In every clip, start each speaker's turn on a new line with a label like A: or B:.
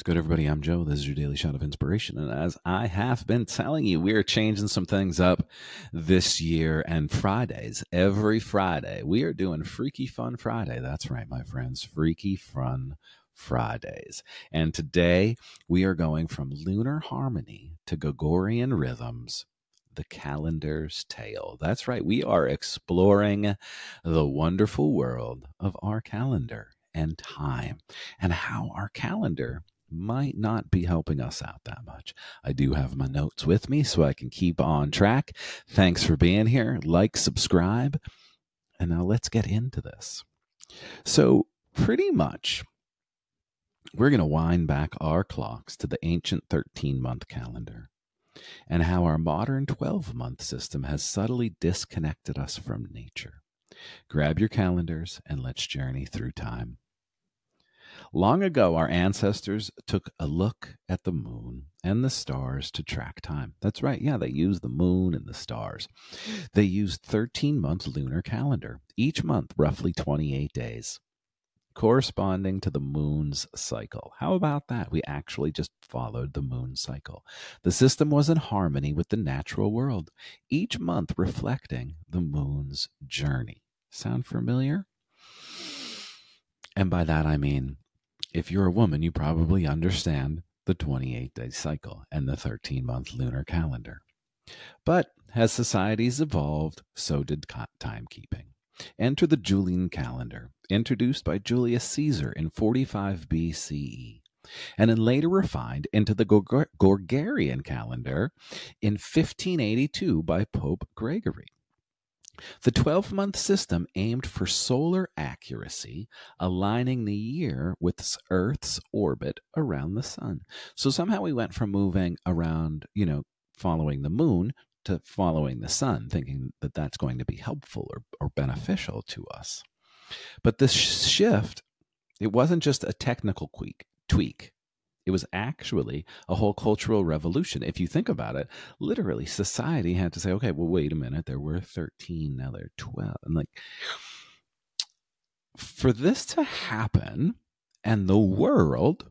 A: What's good, everybody? I'm Joe. This is your daily shot of inspiration. And as I have been telling you, we are changing some things up this year. And Fridays, every Friday, we are doing Freaky Fun Friday. That's right, my friends. Freaky Fun Fridays. And today we are going from lunar harmony to Gregorian rhythms the calendar's tale. That's right, we are exploring the wonderful world of our calendar and time and how our calendar might not be helping us out that much. I do have my notes with me so I can keep on track. Thanks for being here. Like, subscribe. And now let's get into this. So, pretty much, we're going to wind back our clocks to the ancient 13 month calendar and how our modern 12 month system has subtly disconnected us from nature. Grab your calendars and let's journey through time. Long ago, our ancestors took a look at the moon and the stars to track time. That's right. Yeah, they used the moon and the stars. They used 13 month lunar calendar, each month roughly 28 days, corresponding to the moon's cycle. How about that? We actually just followed the moon cycle. The system was in harmony with the natural world, each month reflecting the moon's journey. Sound familiar? And by that I mean if you're a woman, you probably understand the 28 day cycle and the 13 month lunar calendar. But as societies evolved, so did timekeeping. Enter the Julian calendar, introduced by Julius Caesar in 45 BCE, and then later refined into the Gregorian calendar in 1582 by Pope Gregory. The 12 month system aimed for solar accuracy, aligning the year with Earth's orbit around the sun. So somehow we went from moving around, you know, following the moon to following the sun, thinking that that's going to be helpful or, or beneficial to us. But this shift, it wasn't just a technical tweak, tweak. It was actually a whole cultural revolution. If you think about it, literally society had to say, okay, well, wait a minute, there were 13, now there are 12. And like, for this to happen and the world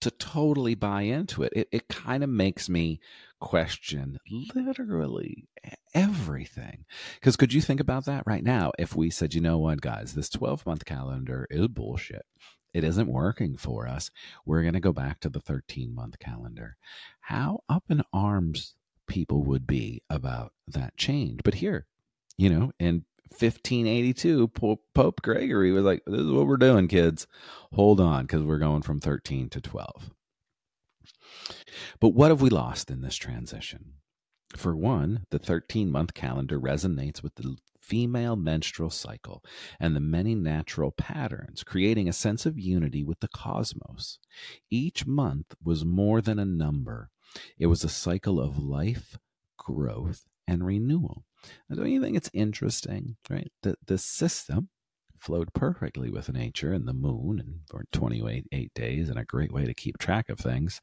A: to totally buy into it, it, it kind of makes me question literally everything. Because could you think about that right now if we said, you know what, guys, this 12 month calendar is bullshit it isn't working for us. We're going to go back to the 13 month calendar. How up in arms people would be about that change. But here, you know, in 1582, Pope Gregory was like, This is what we're doing, kids. Hold on, because we're going from 13 to 12. But what have we lost in this transition? For one, the 13 month calendar resonates with the female menstrual cycle and the many natural patterns, creating a sense of unity with the cosmos. Each month was more than a number, it was a cycle of life, growth, and renewal. Now, don't you think it's interesting, right? That the system flowed perfectly with nature and the moon and for 28 eight days and a great way to keep track of things.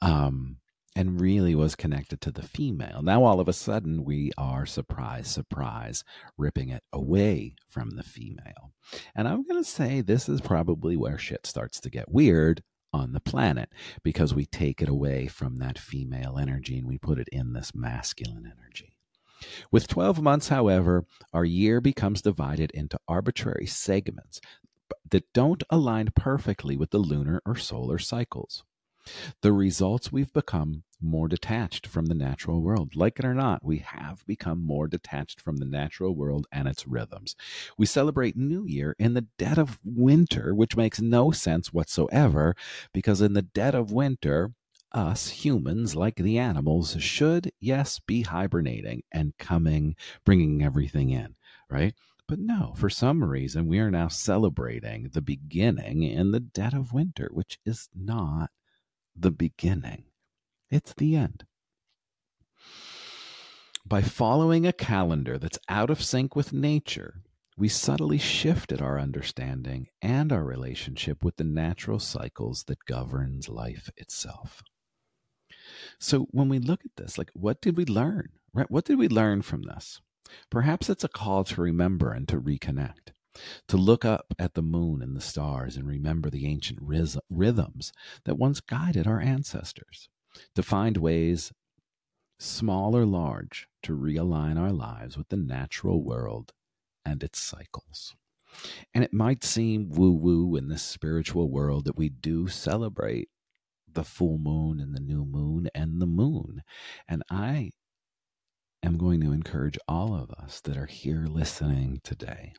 A: Um, and really was connected to the female. Now, all of a sudden, we are, surprise, surprise, ripping it away from the female. And I'm going to say this is probably where shit starts to get weird on the planet because we take it away from that female energy and we put it in this masculine energy. With 12 months, however, our year becomes divided into arbitrary segments that don't align perfectly with the lunar or solar cycles. The results we've become more detached from the natural world. Like it or not, we have become more detached from the natural world and its rhythms. We celebrate New Year in the dead of winter, which makes no sense whatsoever, because in the dead of winter, us humans, like the animals, should, yes, be hibernating and coming, bringing everything in, right? But no, for some reason, we are now celebrating the beginning in the dead of winter, which is not the beginning, it's the end. By following a calendar that's out of sync with nature, we subtly shifted our understanding and our relationship with the natural cycles that governs life itself. So when we look at this, like what did we learn? Right? What did we learn from this? Perhaps it's a call to remember and to reconnect, to look up at the moon and the stars and remember the ancient rhythms that once guided our ancestors, to find ways, small or large, to realign our lives with the natural world and its cycles. And it might seem woo woo in this spiritual world that we do celebrate the full moon and the new moon and the moon. And I am going to encourage all of us that are here listening today.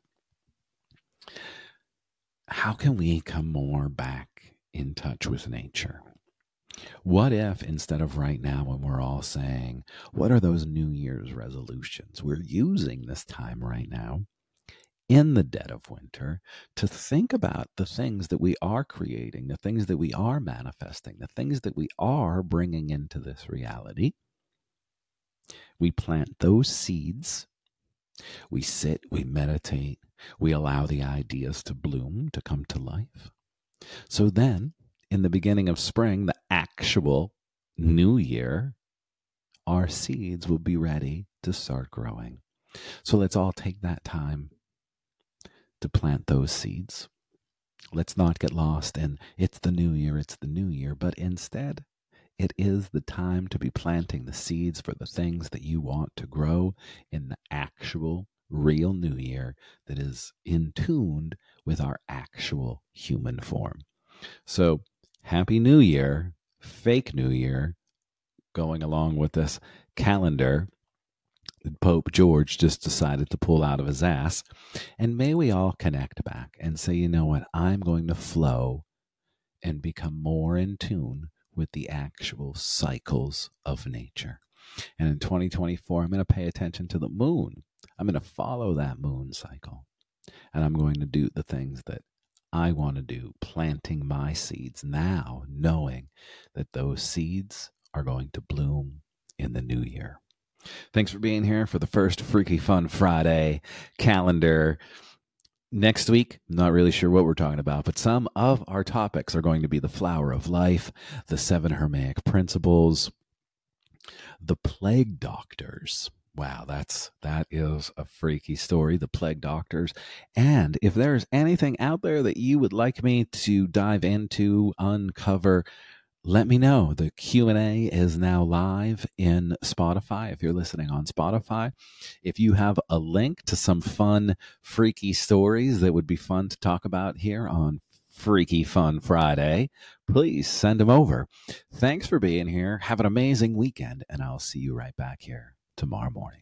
A: How can we come more back in touch with nature? What if instead of right now, when we're all saying, What are those New Year's resolutions? We're using this time right now in the dead of winter to think about the things that we are creating, the things that we are manifesting, the things that we are bringing into this reality. We plant those seeds. We sit, we meditate, we allow the ideas to bloom, to come to life. So then, in the beginning of spring, the actual new year, our seeds will be ready to start growing. So let's all take that time to plant those seeds. Let's not get lost in it's the new year, it's the new year, but instead, it is the time to be planting the seeds for the things that you want to grow in the actual, real new year that is in tuned with our actual human form. So, Happy New Year, fake New Year, going along with this calendar that Pope George just decided to pull out of his ass. And may we all connect back and say, you know what, I'm going to flow and become more in tune with the actual cycles of nature. And in 2024, I'm going to pay attention to the moon. I'm going to follow that moon cycle. And I'm going to do the things that I want to do, planting my seeds now, knowing that those seeds are going to bloom in the new year. Thanks for being here for the first Freaky Fun Friday calendar. Next week, not really sure what we're talking about, but some of our topics are going to be the flower of life, the seven Hermetic principles, the plague doctors. Wow, that's that is a freaky story, the plague doctors. And if there's anything out there that you would like me to dive into, uncover, let me know. The Q&A is now live in Spotify if you're listening on Spotify. If you have a link to some fun freaky stories that would be fun to talk about here on Freaky Fun Friday, please send them over. Thanks for being here. Have an amazing weekend and I'll see you right back here tomorrow morning.